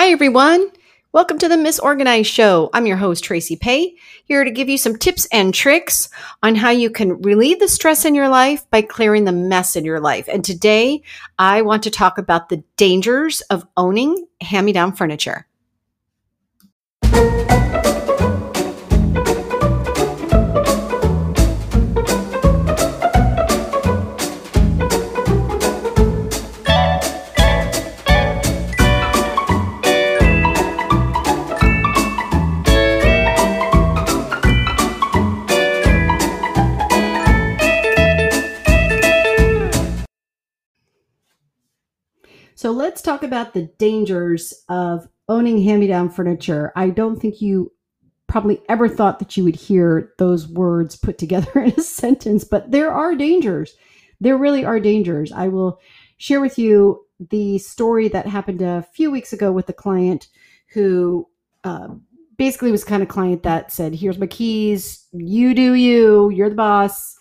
Hi, everyone. Welcome to the MissOrganized Show. I'm your host, Tracy Paye, here to give you some tips and tricks on how you can relieve the stress in your life by clearing the mess in your life. And today, I want to talk about the dangers of owning hand me down furniture. Talk about the dangers of owning hand me down furniture. I don't think you probably ever thought that you would hear those words put together in a sentence, but there are dangers. There really are dangers. I will share with you the story that happened a few weeks ago with a client who uh, basically was kind of client that said, Here's my keys, you do you, you're the boss,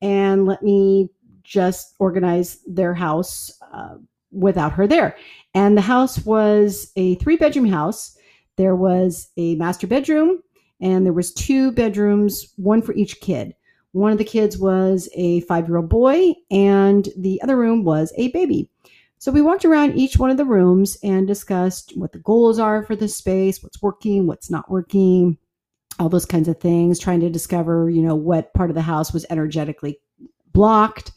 and let me just organize their house. Uh, without her there. And the house was a three bedroom house. There was a master bedroom and there was two bedrooms, one for each kid. One of the kids was a five year old boy, and the other room was a baby. So we walked around each one of the rooms and discussed what the goals are for the space, what's working, what's not working, all those kinds of things, trying to discover, you know, what part of the house was energetically blocked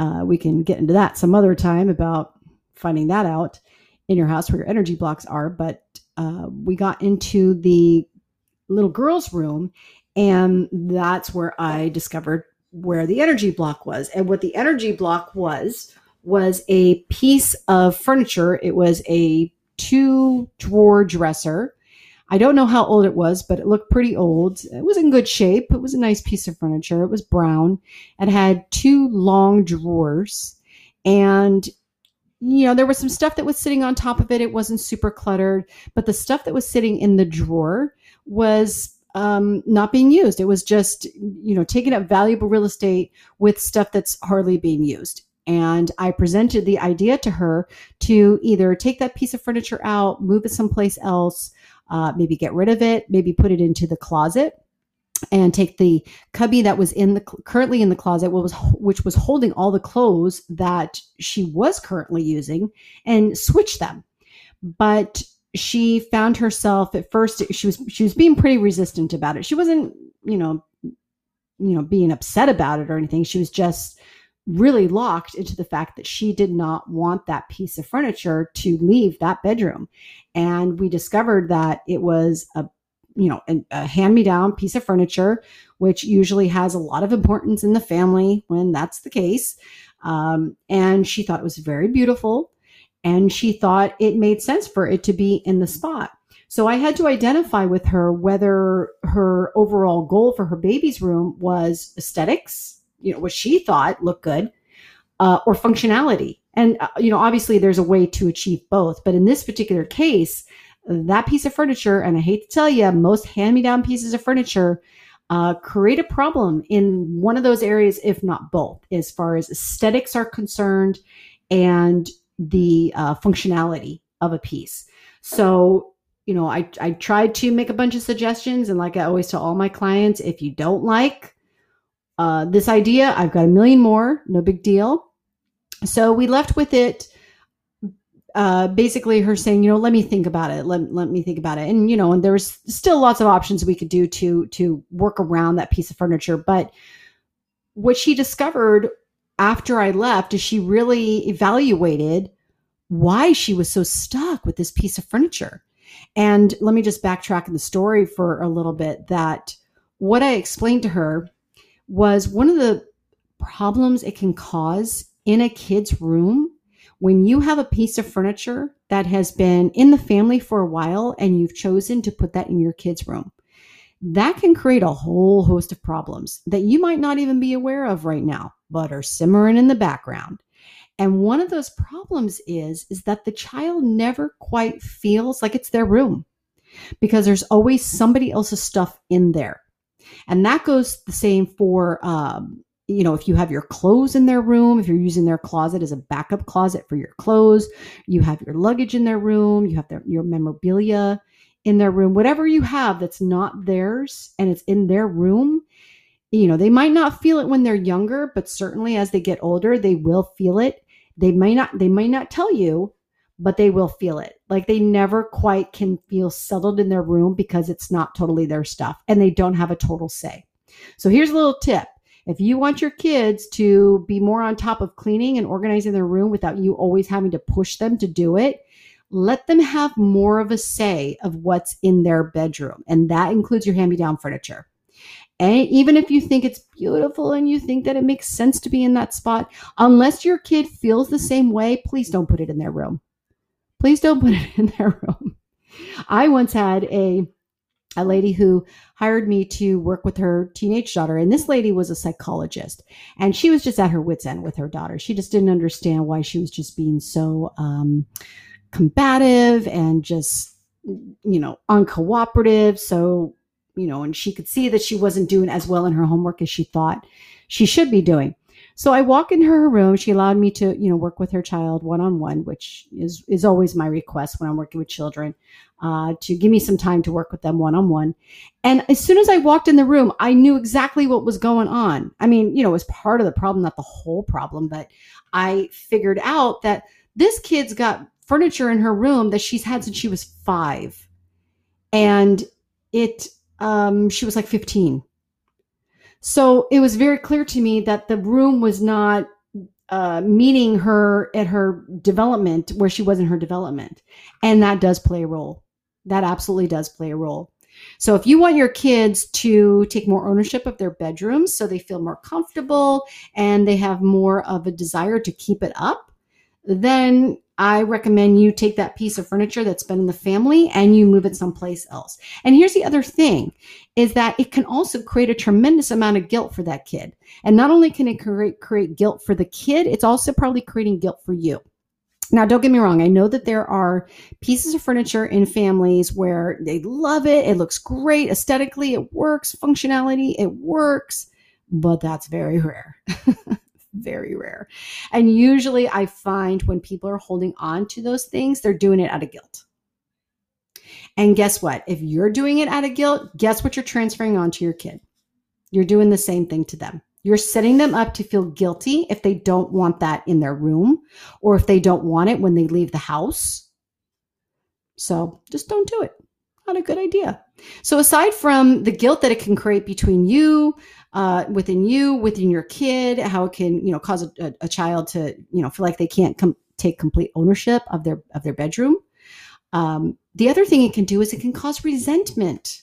uh, we can get into that some other time about finding that out in your house where your energy blocks are. But uh, we got into the little girl's room, and that's where I discovered where the energy block was. And what the energy block was was a piece of furniture. It was a two drawer dresser I don't know how old it was, but it looked pretty old. It was in good shape. It was a nice piece of furniture. It was brown. It had two long drawers. And, you know, there was some stuff that was sitting on top of it. It wasn't super cluttered, but the stuff that was sitting in the drawer was um, not being used. It was just, you know, taking up valuable real estate with stuff that's hardly being used. And I presented the idea to her to either take that piece of furniture out, move it someplace else, uh, maybe get rid of it, maybe put it into the closet and take the cubby that was in the currently in the closet what was which was holding all the clothes that she was currently using and switch them. But she found herself at first she was she was being pretty resistant about it. She wasn't you know you know being upset about it or anything. She was just really locked into the fact that she did not want that piece of furniture to leave that bedroom. And we discovered that it was a you know a, a hand me down piece of furniture which usually has a lot of importance in the family when that's the case um, and she thought it was very beautiful and she thought it made sense for it to be in the spot so I had to identify with her whether her overall goal for her baby's room was aesthetics you know what she thought looked good uh, or functionality. And uh, you know obviously there's a way to achieve both but in this particular case that piece of furniture and i hate to tell you most hand-me-down pieces of furniture uh, create a problem in one of those areas if not both as far as aesthetics are concerned and the uh, functionality of a piece. So you know I, I tried to make a bunch of suggestions and like i always tell all my clients if you don't like uh, this idea. I've got a million more, no big deal. So we left with it. Uh, basically, her saying, you know, let me think about it. Let, let me think about it. And you know, and there was still lots of options we could do to to work around that piece of furniture. But what she discovered after I left is she really evaluated why she was so stuck with this piece of furniture. And let me just backtrack in the story for a little bit. That what I explained to her was one of the problems it can cause in a kid's room when you have a piece of furniture that has been in the family for a while and you've chosen to put that in your kid's room. That can create a whole host of problems that you might not even be aware of right now, but are simmering in the background. And one of those problems is is that the child never quite feels like it's their room because there's always somebody else's stuff in there. And that goes the same for, um, you know, if you have your clothes in their room, if you're using their closet as a backup closet for your clothes, you have your luggage in their room, you have their, your memorabilia in their room, whatever you have that's not theirs and it's in their room, you know, they might not feel it when they're younger, but certainly as they get older, they will feel it. They may not, they may not tell you, but they will feel it. Like they never quite can feel settled in their room because it's not totally their stuff and they don't have a total say. So here's a little tip if you want your kids to be more on top of cleaning and organizing their room without you always having to push them to do it, let them have more of a say of what's in their bedroom. And that includes your hand me down furniture. And even if you think it's beautiful and you think that it makes sense to be in that spot, unless your kid feels the same way, please don't put it in their room. Please don't put it in their room. I once had a a lady who hired me to work with her teenage daughter. And this lady was a psychologist and she was just at her wits' end with her daughter. She just didn't understand why she was just being so um, combative and just, you know, uncooperative. So, you know, and she could see that she wasn't doing as well in her homework as she thought she should be doing. So I walk into her room. She allowed me to, you know, work with her child one on one, which is is always my request when I'm working with children, uh, to give me some time to work with them one on one. And as soon as I walked in the room, I knew exactly what was going on. I mean, you know, it was part of the problem, not the whole problem, but I figured out that this kid's got furniture in her room that she's had since she was five, and it, um, she was like 15 so it was very clear to me that the room was not uh, meeting her at her development where she was in her development. And that does play a role. That absolutely does play a role. So if you want your kids to take more ownership of their bedrooms so they feel more comfortable and they have more of a desire to keep it up, then I recommend you take that piece of furniture that's been in the family and you move it someplace else. And here's the other thing is that it can also create a tremendous amount of guilt for that kid. And not only can it create, create guilt for the kid, it's also probably creating guilt for you. Now, don't get me wrong. I know that there are pieces of furniture in families where they love it. It looks great aesthetically. It works. Functionality. It works. But that's very rare. very rare. And usually I find when people are holding on to those things, they're doing it out of guilt. And guess what? If you're doing it out of guilt, guess what you're transferring onto your kid? You're doing the same thing to them. You're setting them up to feel guilty if they don't want that in their room or if they don't want it when they leave the house. So just don't do it. Not a good idea. So, aside from the guilt that it can create between you, uh, within you, within your kid, how it can, you know, cause a, a child to, you know, feel like they can't com- take complete ownership of their of their bedroom. Um, the other thing it can do is it can cause resentment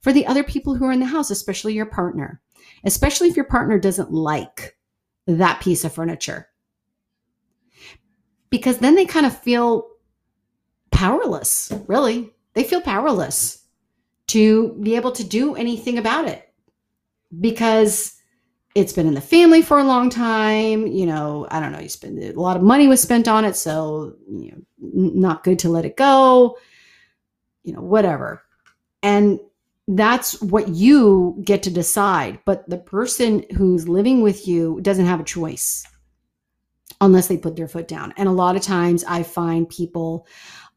for the other people who are in the house, especially your partner, especially if your partner doesn't like that piece of furniture. Because then they kind of feel powerless, really. They feel powerless to be able to do anything about it because it's been in the family for a long time. You know, I don't know, you spend a lot of money was spent on it, so you know, not good to let it go. You know, whatever. And that's what you get to decide. But the person who's living with you doesn't have a choice unless they put their foot down. And a lot of times I find people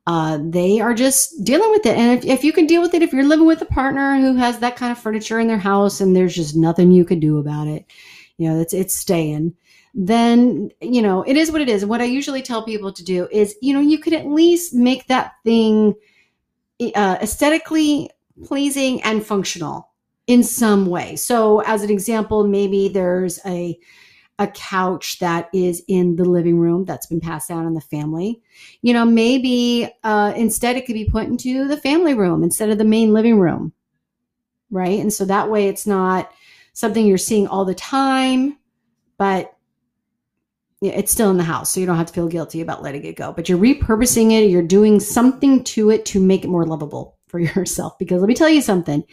uh, they are just dealing with it. And if, if you can deal with it, if you're living with a partner who has that kind of furniture in their house and there's just nothing you can do about it, you know, it's, it's staying, then, you know, it is what it is. And what I usually tell people to do is, you know, you could at least make that thing uh, aesthetically pleasing and functional in some way. So, as an example, maybe there's a a couch that is in the living room that's been passed down in the family. You know, maybe uh, instead it could be put into the family room instead of the main living room. Right. And so that way it's not something you're seeing all the time, but it's still in the house. So you don't have to feel guilty about letting it go. But you're repurposing it, you're doing something to it to make it more lovable for yourself. Because let me tell you something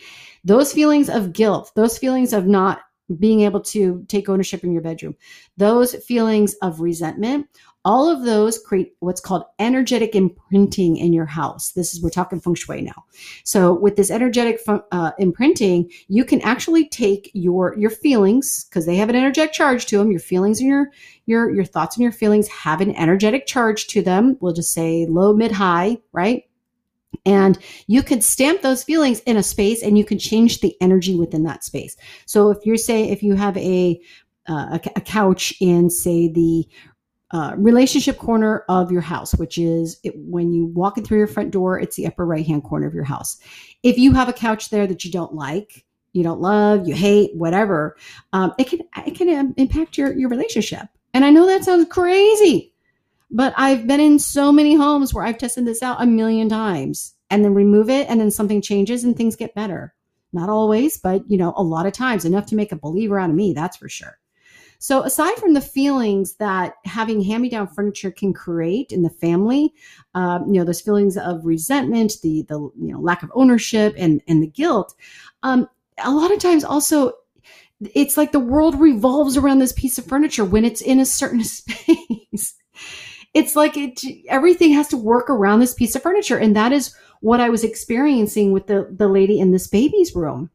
those feelings of guilt, those feelings of not being able to take ownership in your bedroom. Those feelings of resentment all of those create what's called energetic imprinting in your house. This is, we're talking feng shui now. So with this energetic uh, imprinting, you can actually take your, your feelings, because they have an energetic charge to them, your feelings and your, your, your thoughts and your feelings have an energetic charge to them. We'll just say low, mid, high, right? And you could stamp those feelings in a space and you can change the energy within that space. So if you're say, if you have a, uh, a, a couch in say the uh, relationship corner of your house, which is it, when you walk in through your front door, it's the upper right hand corner of your house. If you have a couch there that you don't like, you don't love, you hate, whatever, um, it can it can um, impact your your relationship. And I know that sounds crazy, but I've been in so many homes where I've tested this out a million times and then remove it, and then something changes and things get better. Not always, but you know, a lot of times, enough to make a believer out of me. That's for sure. So, aside from the feelings that having hand me down furniture can create in the family, um, you know, those feelings of resentment, the the you know lack of ownership, and and the guilt, um, a lot of times also it's like the world revolves around this piece of furniture when it's in a certain space. It's like it everything has to work around this piece of furniture, and that is what I was experiencing with the the lady in this baby's room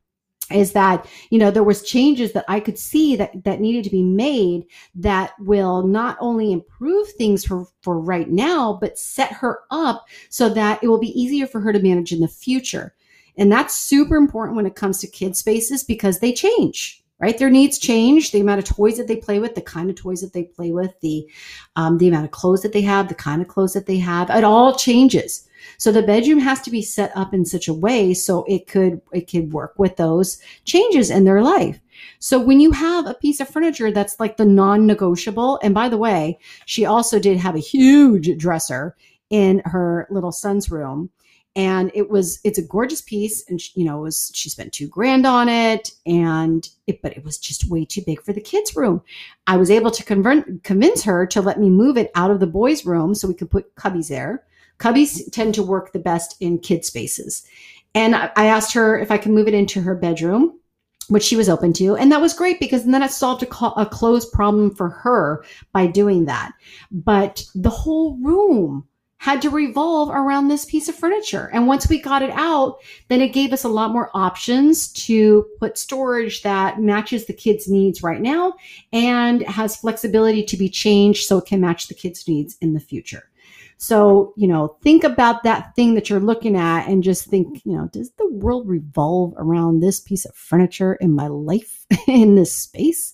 is that you know there was changes that i could see that that needed to be made that will not only improve things for for right now but set her up so that it will be easier for her to manage in the future. And that's super important when it comes to kid spaces because they change right? Their needs change. The amount of toys that they play with the kind of toys that they play with the um, the amount of clothes that they have the kind of clothes that they have it all changes. So the bedroom has to be set up in such a way so it could it could work with those changes in their life. So when you have a piece of furniture that's like the non-negotiable, and by the way, she also did have a huge dresser in her little son's room and it was it's a gorgeous piece and she, you know was she spent two grand on it and it but it was just way too big for the kids room i was able to convert, convince her to let me move it out of the boys room so we could put cubbies there Cubbies tend to work the best in kid spaces. And I asked her if I could move it into her bedroom, which she was open to. And that was great because then it solved a, a clothes problem for her by doing that. But the whole room had to revolve around this piece of furniture. And once we got it out, then it gave us a lot more options to put storage that matches the kids' needs right now and has flexibility to be changed so it can match the kids' needs in the future. So, you know, think about that thing that you're looking at and just think, you know, does the world revolve around this piece of furniture in my life in this space?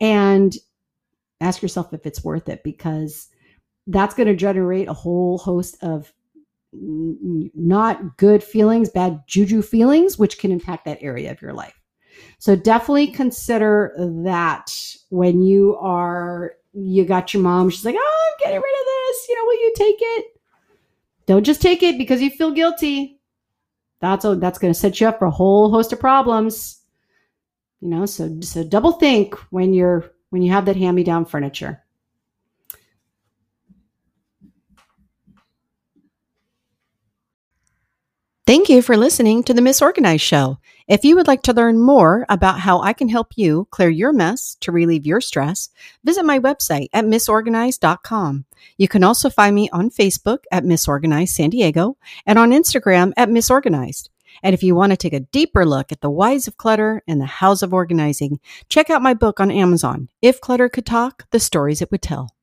And ask yourself if it's worth it because that's going to generate a whole host of not good feelings, bad juju feelings, which can impact that area of your life. So definitely consider that when you are, you got your mom, she's like, oh, I'm getting rid of this. You know, will you take it? Don't just take it because you feel guilty. That's a, that's going to set you up for a whole host of problems. You know, so so double think when you're when you have that hand me down furniture. Thank you for listening to the MissOrganized Show. If you would like to learn more about how I can help you clear your mess to relieve your stress, visit my website at missorganized.com. You can also find me on Facebook at MissOrganized San Diego and on Instagram at MissOrganized. And if you want to take a deeper look at the whys of clutter and the hows of organizing, check out my book on Amazon, If Clutter Could Talk, The Stories It Would Tell.